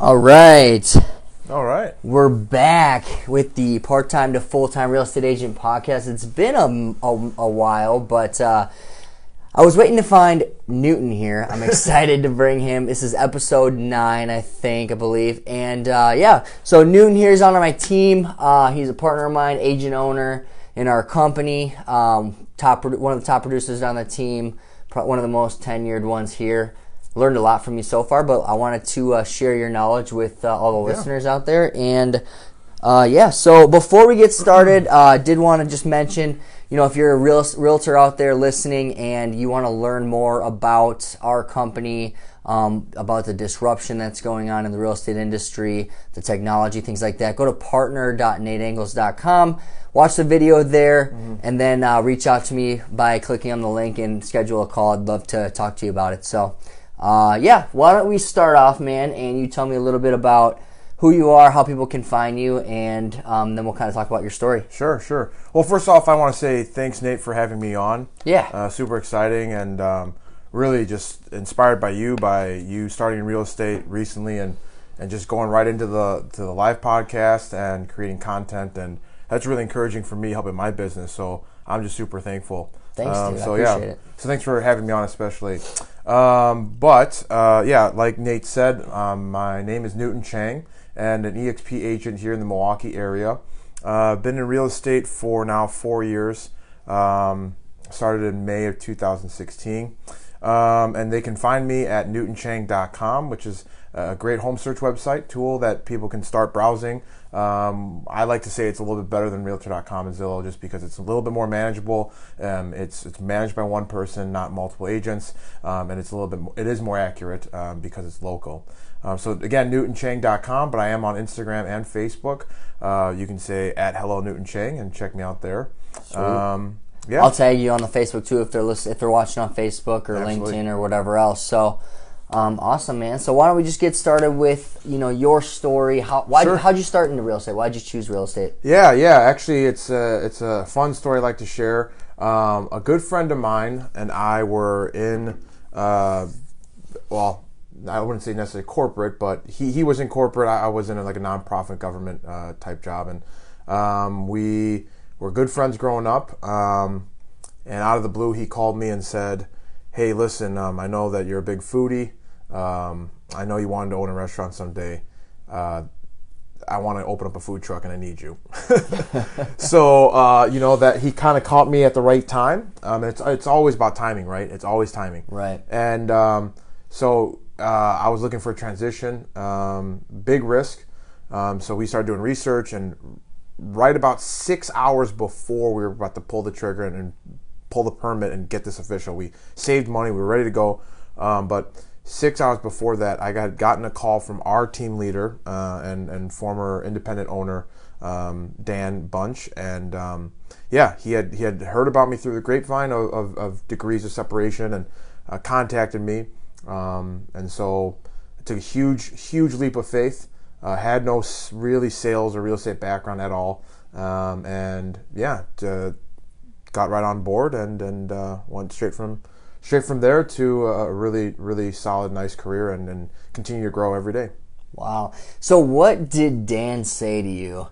All right. All right. We're back with the part time to full time real estate agent podcast. It's been a, a, a while, but uh, I was waiting to find Newton here. I'm excited to bring him. This is episode nine, I think, I believe. And uh, yeah, so Newton here is on my team. Uh, he's a partner of mine, agent owner in our company. Um, top one of the top producers on the team, one of the most tenured ones here learned a lot from you so far, but I wanted to uh, share your knowledge with uh, all the yeah. listeners out there. And uh, yeah, so before we get started, uh, I did want to just mention, you know, if you're a real realtor out there listening and you want to learn more about our company, um, about the disruption that's going on in the real estate industry, the technology, things like that, go to partner.nateangles.com. Watch the video there, mm-hmm. and then uh, reach out to me by clicking on the link and schedule a call. I'd love to talk to you about it. So, uh, yeah, why don't we start off, man, and you tell me a little bit about who you are, how people can find you, and um, then we'll kind of talk about your story. Sure, sure. Well, first off, I want to say thanks, Nate, for having me on. Yeah. Uh, super exciting and um, really just inspired by you, by you starting real estate recently and, and just going right into the to the live podcast and creating content. And that's really encouraging for me, helping my business. So I'm just super thankful. Thanks, um, dude. So, I appreciate yeah. it. So thanks for having me on, especially. Um, but uh, yeah, like Nate said, um, my name is Newton Chang and an EXP agent here in the Milwaukee area. Uh, been in real estate for now four years. Um, started in May of 2016. Um, and they can find me at newtonchang.com, which is a great home search website tool that people can start browsing. Um, I like to say it's a little bit better than Realtor.com and Zillow just because it's a little bit more manageable. Um, it's it's managed by one person, not multiple agents, um, and it's a little bit more, it is more accurate um, because it's local. Um, so again, newtonchang.com, but I am on Instagram and Facebook. Uh, you can say at hello Newton Chang and check me out there. Um, yeah. I'll tag you on the Facebook too if they're if they're watching on Facebook or Absolutely. LinkedIn or whatever else. So. Um, awesome, man. So why don't we just get started with you know your story? How why sure. how'd you start into real estate? Why'd you choose real estate? Yeah, yeah. Actually, it's a it's a fun story I like to share. Um, a good friend of mine and I were in uh, well, I wouldn't say necessarily corporate, but he, he was in corporate. I, I was in a, like a nonprofit government uh, type job, and um, we were good friends growing up. Um, and out of the blue, he called me and said, "Hey, listen, um, I know that you're a big foodie. Um, I know you wanted to own a restaurant someday. Uh, I want to open up a food truck and I need you. so uh, you know that he kind of caught me at the right time. Um, it's it's always about timing, right? It's always timing. Right. And um, so uh, I was looking for a transition, um, big risk. Um, so we started doing research, and right about six hours before we were about to pull the trigger and, and pull the permit and get this official, we saved money. We were ready to go, um, but six hours before that, I got gotten a call from our team leader uh, and and former independent owner um, Dan Bunch, and um, yeah, he had he had heard about me through the grapevine of, of, of degrees of separation and uh, contacted me, um, and so I took a huge huge leap of faith. Uh, had no really sales or real estate background at all, um, and yeah, got right on board and and uh, went straight from straight from there to a really, really solid, nice career and, and continue to grow every day. Wow. So, what did Dan say to you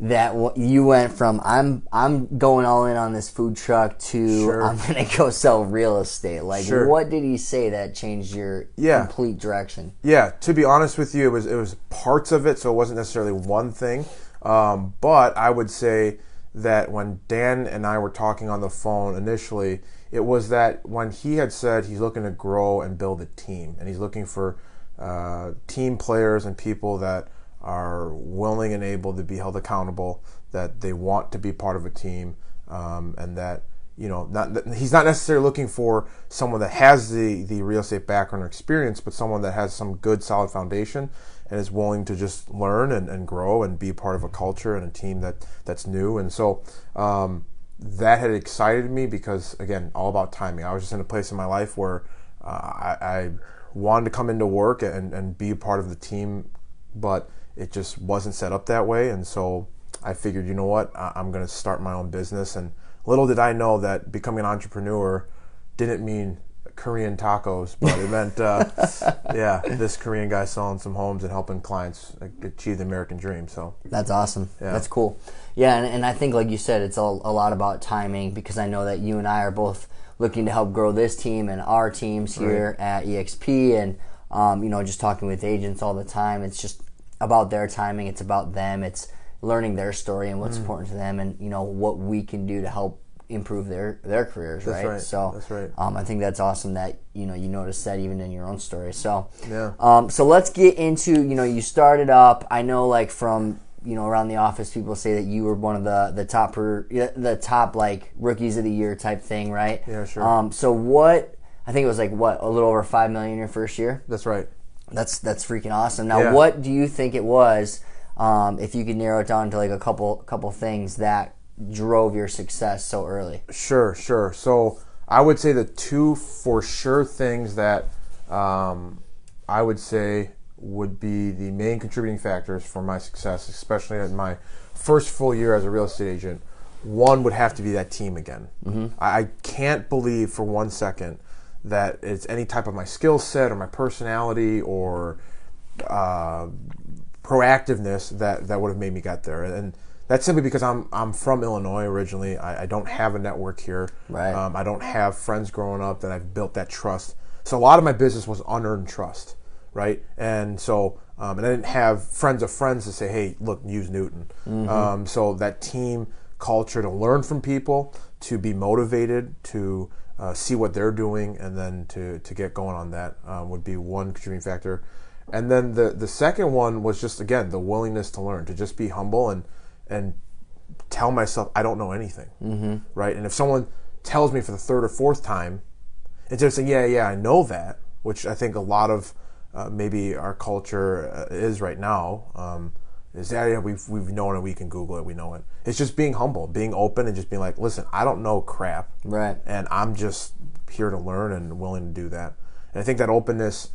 that you went from I'm I'm going all in on this food truck to sure. I'm going to go sell real estate? Like, sure. what did he say that changed your yeah. complete direction? Yeah. To be honest with you, it was it was parts of it, so it wasn't necessarily one thing. Um, but I would say that when Dan and I were talking on the phone initially it was that when he had said he's looking to grow and build a team, and he's looking for uh, team players and people that are willing and able to be held accountable, that they want to be part of a team, um, and that you know, not he's not necessarily looking for someone that has the the real estate background or experience, but someone that has some good solid foundation and is willing to just learn and, and grow and be part of a culture and a team that that's new. And so, um, that had excited me because again all about timing. I was just in a place in my life where uh, I, I, wanted to come into work and, and be a part of the team but it just wasn't set up that way. And so i figured you know what? I, i'm going to start my own business. And little did i know that becoming an entrepreneur didn't mean Korean tacos, but it meant uh, yeah, this Korean guy selling some homes and helping clients achieve the American dream. So that's awesome. Yeah. That's cool. Yeah, and, and I think like you said, it's a, a lot about timing because I know that you and I are both looking to help grow this team and our teams here right. at EXP, and um, you know just talking with agents all the time. It's just about their timing. It's about them. It's learning their story and what's mm. important to them, and you know what we can do to help improve their their careers, right? right? So that's right. Um, I think that's awesome that you know you noticed that even in your own story. So yeah. Um, so let's get into you know you started up. I know like from you know around the office people say that you were one of the the top the top like rookies of the year type thing, right? Yeah, sure. Um, so what? I think it was like what a little over five million your first year. That's right. That's that's freaking awesome. Now, yeah. what do you think it was? Um, if you could narrow it down to like a couple couple things that drove your success so early? Sure, sure. So I would say the two for sure things that um, I would say would be the main contributing factors for my success, especially in my first full year as a real estate agent. One would have to be that team again. Mm-hmm. I, can't believe for one second that it's any type of my skill set or my personality or uh, proactiveness that, that would have made me get there. And that's simply because I'm I'm from Illinois originally. I, I don't have a network here. Right. Um, I don't have friends growing up that I've built that trust. So a lot of my business was unearned trust, right? And so um, and I didn't have friends of friends to say, hey, look, use Newton. Mm-hmm. Um, so that team culture to learn from people, to be motivated, to uh, see what they're doing, and then to to get going on that um, would be one contributing factor. And then the the second one was just again the willingness to learn, to just be humble and and tell myself I don't know anything, mm-hmm. right? And if someone tells me for the third or fourth time, instead of saying, "Yeah, yeah, I know that," which I think a lot of uh, maybe our culture uh, is right now, um, is that yeah, we've we've known it, we can Google it, we know it. It's just being humble, being open, and just being like, "Listen, I don't know crap, right? And I'm just here to learn and willing to do that." And I think that openness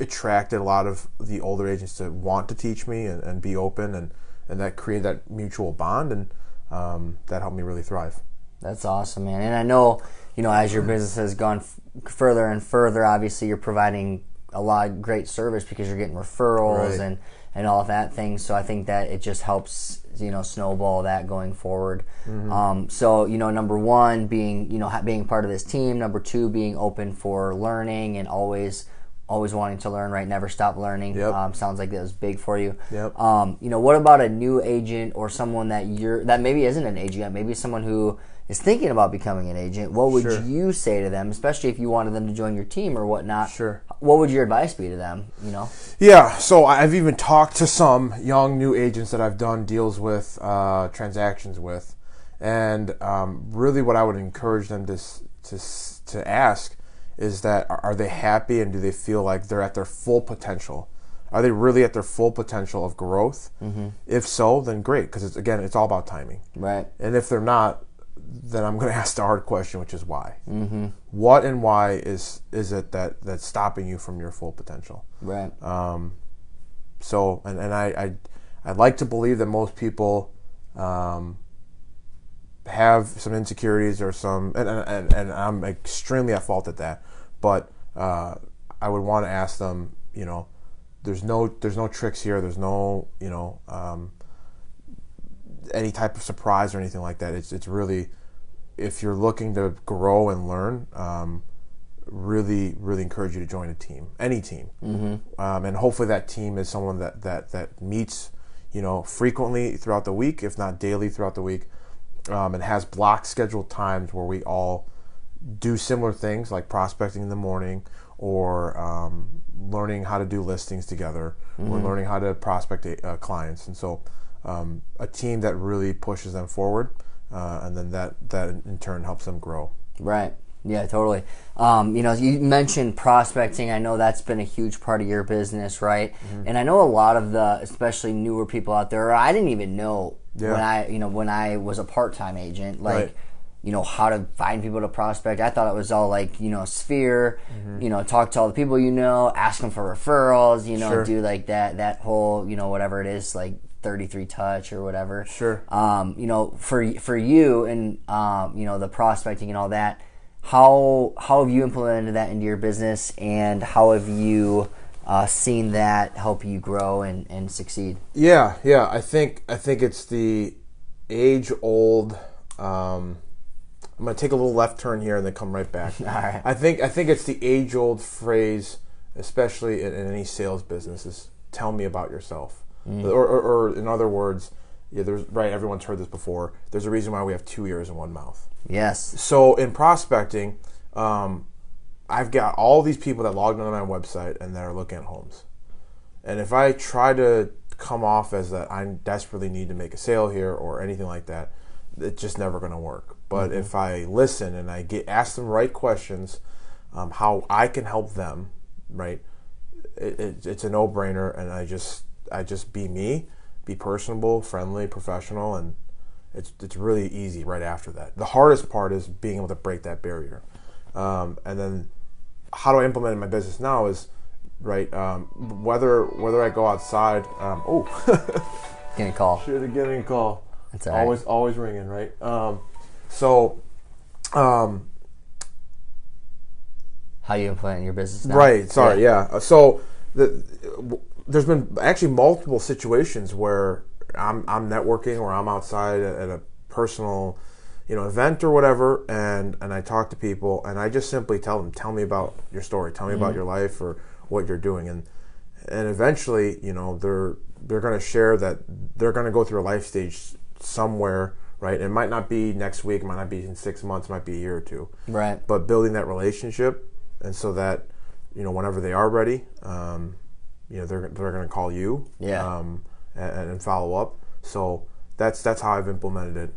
attracted a lot of the older agents to want to teach me and, and be open and and that created that mutual bond, and um, that helped me really thrive. That's awesome, man. And I know, you know, as your business has gone f- further and further, obviously you're providing a lot of great service because you're getting referrals right. and and all of that thing. So I think that it just helps you know snowball that going forward. Mm-hmm. Um, so you know, number one being you know being part of this team. Number two being open for learning and always always wanting to learn, right? Never stop learning. Yep. Um, sounds like that was big for you. Yep. Um, you know, what about a new agent or someone that you're that maybe isn't an agent yet? Maybe someone who is thinking about becoming an agent. What would sure. you say to them, especially if you wanted them to join your team or whatnot? Sure. What would your advice be to them? You know. Yeah. So I've even talked to some young new agents that I've done deals with, uh, transactions with, and um, really, what I would encourage them to to to ask is that are they happy and do they feel like they're at their full potential? Are they really at their full potential of growth? Mm-hmm. If so, then great, because it's again, it's all about timing. Right. And if they're not, then I'm going to ask the hard question, which is why. Mm-hmm. What and why is is it that that's stopping you from your full potential? Right. Um, so, and and I I I'd like to believe that most people. Um, have some insecurities or some, and, and, and I'm extremely at fault at that. But uh, I would want to ask them, you know, there's no there's no tricks here. There's no you know um, any type of surprise or anything like that. It's it's really if you're looking to grow and learn. Um, really really encourage you to join a team any team mm-hmm. um, and hopefully that team is someone that that that meets you know frequently throughout the week if not daily throughout the week um, and has block scheduled times where we all do similar things like prospecting in the morning or um, learning how to do listings together mm-hmm. or learning how to prospect uh, clients. And so um, a team that really pushes them forward uh, and then that, that in turn helps them grow. Right. Yeah, totally. Um, you know, you mentioned prospecting. I know that's been a huge part of your business, right? Mm-hmm. And I know a lot of the, especially newer people out there. I didn't even know yeah. when I, you know, when I was a part-time agent, like, right. you know, how to find people to prospect. I thought it was all like, you know, sphere, mm-hmm. you know, talk to all the people you know, ask them for referrals, you know, sure. do like that, that whole, you know, whatever it is, like 33 touch or whatever. Sure. Um, you know, for for you and um, you know the prospecting and all that how how have you implemented that into your business, and how have you uh, seen that help you grow and, and succeed? Yeah, yeah. I think I think it's the age old. Um, I'm gonna take a little left turn here and then come right back. All right. I think I think it's the age old phrase, especially in, in any sales business, is "tell me about yourself," Mm. or, or, or in other words, yeah, there's right. Everyone's heard this before. There's a reason why we have two ears and one mouth. Yes. So in prospecting, um, I've got all these people that logged onto my website and that are looking at homes. And if I try to come off as that I desperately need to make a sale here or anything like that, it's just never going to work. But if I listen and I get ask them the right questions, um, how I can help them, right? It, it, it's a no brainer, and I just I just be me, be personable, friendly, professional, and it's it's really easy right after that. The hardest part is being able to break that barrier, um, and then how do I implement in my business now is right um, whether whether I go outside. Um, oh, Getting a call. should have given a call. Right. always always ringing right. Um, so um, How you implement in your business now? Right. Sorry. Yeah. Uh, So the, w- there's been actually multiple situations where I'm I'm networking or I'm outside at a personal, you know, event or whatever, and and I talk to people and I just simply tell them, tell me about your story, tell me about your life or what you're doing, and and eventually, you know, they're they're going to share that they're going to go through a life stage somewhere. Right, it might not be next week, it might not be in six months, might be a year or two Right. but building that relationship and so that you know whenever they are ready um, you know they're, they're going to call you Yeah. um, and, and follow up so that's that's how I've implemented it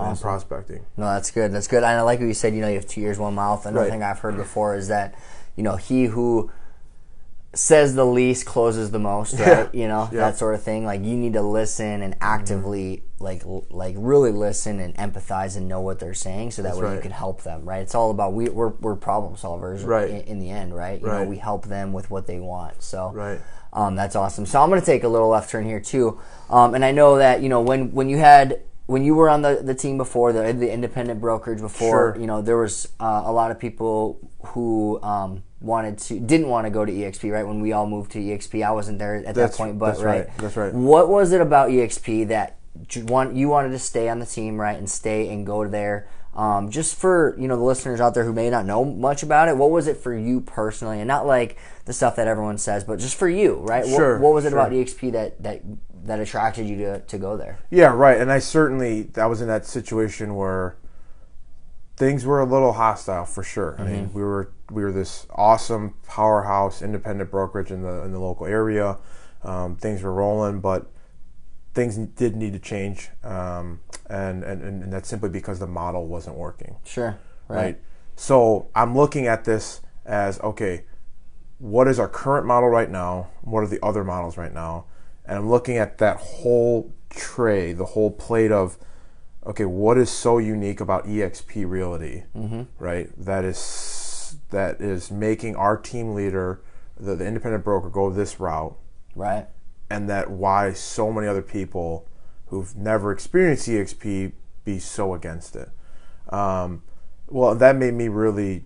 uh, in prospecting No, that's good. That's good. And I like what you said. You know, you have two ears, one mouth. Another Right. thing I've heard before is that, you know, he who says the least closes the most, right? You know, Yeah. that sort of thing. Like you need to listen and actively, like, l- like really listen and empathize and know what they're saying, so that way you can help them, right? It's all about we we're, we're problem solvers, Right. In, in the end, right? You know, we help them with what they want. So, Right. um, that's awesome. So I'm going to take a little left turn here too, um, and I know that you know when when you had when you were on the, the team before the the independent brokerage before Sure. you know there was uh, a lot of people who um, wanted to didn't want to go to exp right when we all moved to exp i wasn't there at that point but that's right, that's right. what was it about exp that you want you wanted to stay on the team right and stay and go there um, just for you know the listeners out there who may not know much about it what was it for you personally and not like the stuff that everyone says but just for you right What- Sure, what, was it sure. about exp that that that attracted you to, to go there yeah right and I certainly I was in that situation where things were a little hostile for sure I mean we were we were this awesome powerhouse independent brokerage in the in the local area um, things were rolling but things did need to change, um, and, and and that's simply because the model wasn't working. sure Right. right, So I'm looking at this as okay, what is our current model right now? What are the other models right now? And I'm looking at that whole tray, the whole plate of okay, what is so unique about EXP Realty, mm-hmm. right? That is that is making our team leader, the, the independent broker, go this route right and that why so many other people who've never experienced EXP be so against it. Um, well, that made me really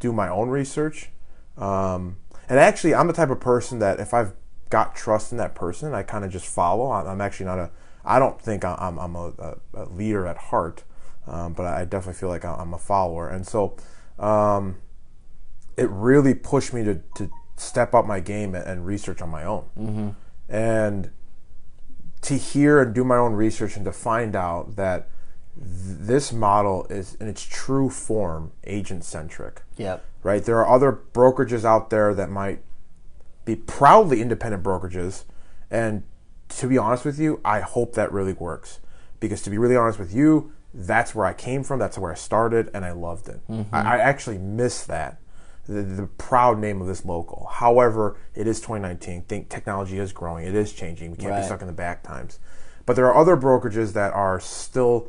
do my own research. Um, and actually, I'm the type of person that if I've got trust in that person, I kind of just follow. I'm actually not a. I don't think I'm I'm a, a, leader at heart, um, but I definitely feel like I'm a follower. And so, um, it really pushed me to, to step up my game and, and research on my own. Mm-hmm. And to hear and do my own research and to find out that this model is in its true form agent centric. yep Right? There are other brokerages out there that might be proudly independent brokerages. And to be honest with you, I hope that really works. Because to be really honest with you, that's where I came from, that's where I started, and I loved it. Mm-hmm. I, I actually miss that. The, the proud name of this local. However, it is 2019. Think technology is growing. It is changing. We can't Right. be stuck in the back times. But there are other brokerages that are still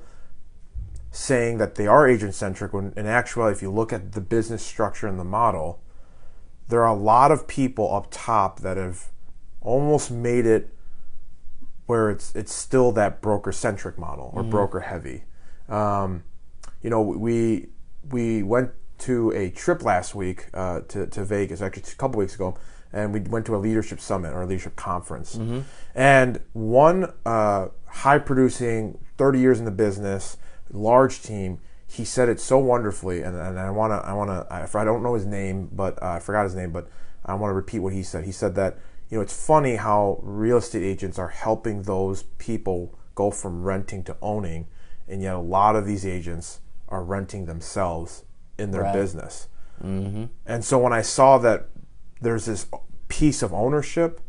saying that they are agent centric when in actuality if you look at the business structure and the model there are a lot of people up top that have almost made it where it's it's still that broker centric model or broker heavy um, you know we we went to a trip last week uh, to to Vegas, actually a couple weeks ago, and we went to a leadership summit or a leadership conference. And one uh, high producing, thirty years in the business, large team. He said it so wonderfully, and, and I want to I want to I, I don't know his name, but uh, I forgot his name, but I want to repeat what he said. He said that you know it's funny how real estate agents are helping those people go from renting to owning, and yet a lot of these agents are renting themselves in their Right. business. And so when I saw that there's this piece of ownership,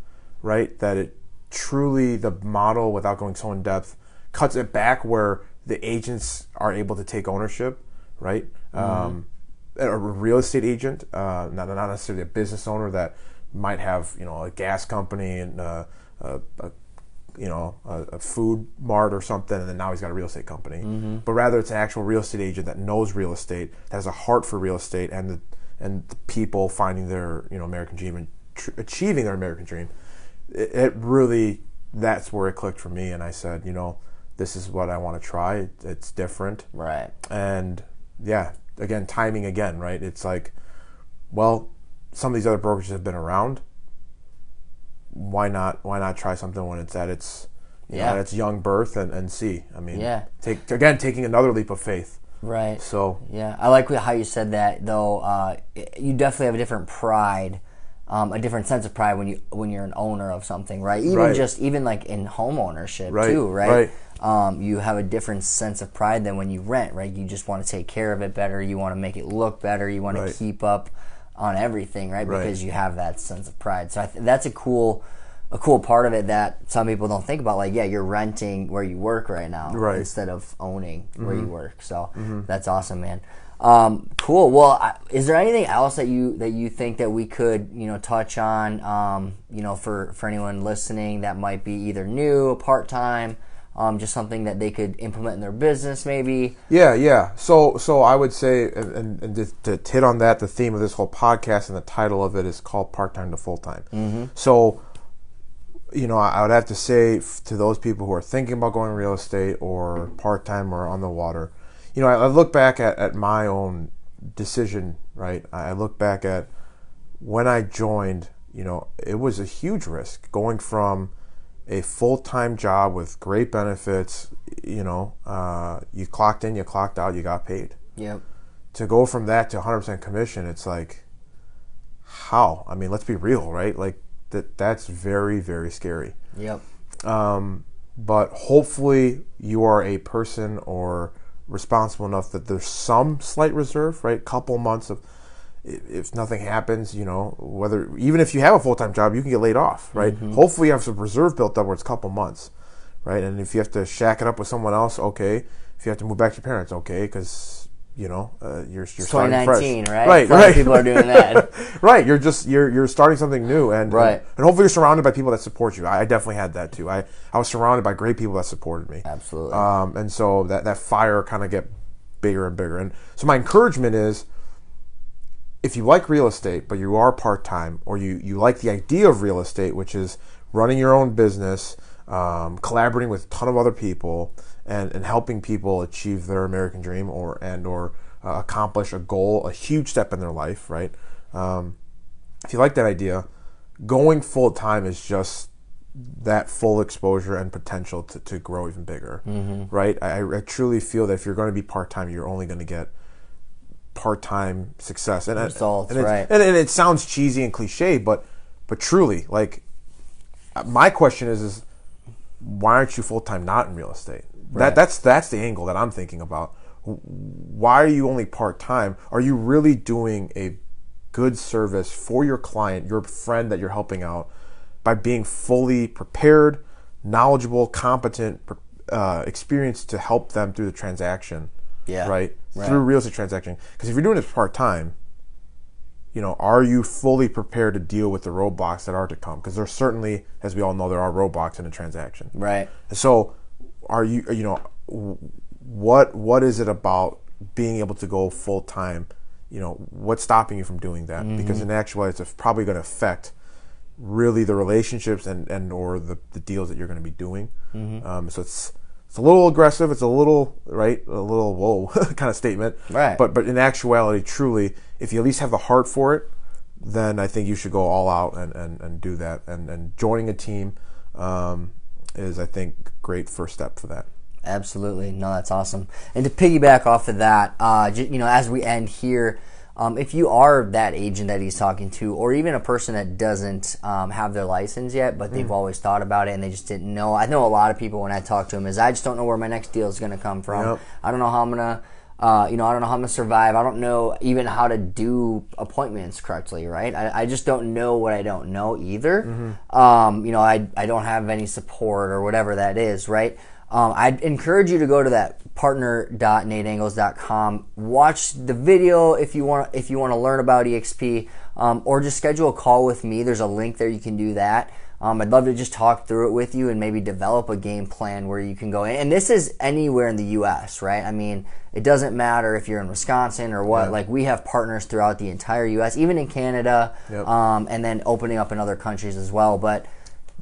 right, that it truly the model without going so in depth cuts it back where the agents are able to take ownership, right? Um, a real estate agent, uh, not not necessarily a business owner that might have you know a gas company and uh, a, a you know a, a food mart or something, and then now he's got a real estate company. But rather, it's an actual real estate agent that knows real estate, that has a heart for real estate, and the and the people finding their you know American dream and tr- achieving their American dream. It, it really that's where it clicked for me, and I said, you know, this is what I want to try. It's different Right. and yeah, again, timing again, right? It's like, well, some of these other brokerages have been around. Why not? Why not try something when it's at its, Yeah. at its young birth and, and see? I mean, Yeah. take again taking another leap of faith. Right. So Yeah, I like how you said that. Though uh, you definitely have a different pride, um, a different sense of pride when you when you're an owner of something, right? Even Right. just even like in home ownership Right, too, right? right. Um, you have a different sense of pride than when you rent, right? You just want to take care of it better. You want to make it look better. You want Right. to keep up on everything, right? Right. Because you have that sense of pride. So I th- that's a cool. A cool part of it that some people don't think about, like yeah, you're renting where you work right now, Right. instead of owning where Mm-hmm. you work. So that's awesome, man. Um, cool. Well, I, is there anything else that you that you think that we could you know touch on? Um, you know, for for anyone listening that might be either new, part time, um, just something that they could implement in their business, maybe. yeah, yeah. So so I would say, and, and, to, to hit on that, the theme of this whole podcast and the title of it is called part time to full time. Mm-hmm. So you know, I would have to say f- to those people who are thinking about going real estate or part time or on the water, you know, I, I look back at, at my own decision, right? I look back at when I joined, you know, it was a huge risk going from a full time job with great benefits, you know, uh, you clocked in, you clocked out, you got paid. Yep. To go from that to 100% commission, it's like, how? I mean, let's be real, right? Like, that that's very, very scary Yep. um, but hopefully you are a person or responsible enough that there's some slight reserve, right? Couple months of if nothing happens, you know, whether even if you have a full time job, you can get laid off, right? Hopefully you have some reserve built up where it's a couple months, right? And if you have to shack it up with someone else, okay. If you have to move back to your parents, okay, because you know uh, you're you're starting fresh. 2019, right? Right, A lot of right. people are doing that. right. You're just you're you're starting something new, and Right. and hopefully you're surrounded by people that support you. I, I definitely had that too. I I was surrounded by great people that supported me. Absolutely. Um, and so that that fire kind of get bigger and bigger. And so my encouragement is, if you like real estate but you are part time, or you you like the idea of real estate, which is running your own business, um, collaborating with a ton of other people, and, and helping people achieve their American dream or and or uh, accomplish a goal, a huge step in their life, right? Um, if you like that idea, going full time is just that full exposure and potential to, to grow even bigger, right? I, I truly feel that if you're going to be part time, you're only going to get part time success and Results, and, right. and, and it sounds cheesy and cliche, but but truly, like my question is is why aren't you full time not in real estate? That that's that's the angle that I'm thinking about. Why are you only part time? Are you really doing a good service for your client, your friend that you're helping out, by being fully prepared, knowledgeable, competent, uh, experienced to help them through the transaction? Yeah. Right? Right. Through real estate transaction. Because if you're doing it part time, you know, are you fully prepared to deal with the roadblocks that are to come? Because there's certainly, as we all know, there are roadblocks in a transaction. right. So, are you, you know, what what is it about being able to go full time? You know, what's stopping you from doing that? Because in actuality, it's probably going to affect really the relationships and and or the, the deals that you're going to be doing. Um, so it's it's a little aggressive. It's a little right, a little whoa kind of statement. Right. But but in actuality, truly, if you at least have the heart for it, then I think you should go all out and, and, and do that. And and joining a team um, is I think great first step for that. Absolutely. No, that's awesome. And to piggyback off of that, uh, you know, as we end here, um, if you are that agent that he's talking to, or even a person that doesn't um, have their license yet, but they've always thought about it and they just didn't know. I know a lot of people when I talk to them is I just don't know where my next deal is going to come from. Yep. I don't know how I'm gonna. Uh, you know, I don't know how I'm gonna survive. I don't know even how to do appointments correctly, right? I, I just don't know what I don't know either. Um, you know, I, I don't have any support or whatever that is, right? Um, I'd encourage you to go to that partner.nateangles.com. Watch the video if you want if you want to learn about EXP, um, or just schedule a call with me. There's a link there. You can do that. Um, I'd love to just talk through it with you and maybe develop a game plan where you can go. And this is anywhere in the U.S., right? I mean, it doesn't matter if you're in Wisconsin or what. Yeah. Like we have partners throughout the entire U.S., even in Canada, Yep. um, and then opening up in other countries as well. But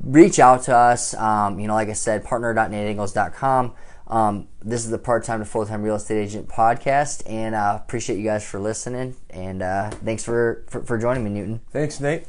reach out to us. Um, you know, like I said, partner.nateangles.com. Um, this is the part time to full time real estate agent podcast, and uh, appreciate you guys for listening. And uh, thanks for, for, for joining me, Newton. Thanks, Nate.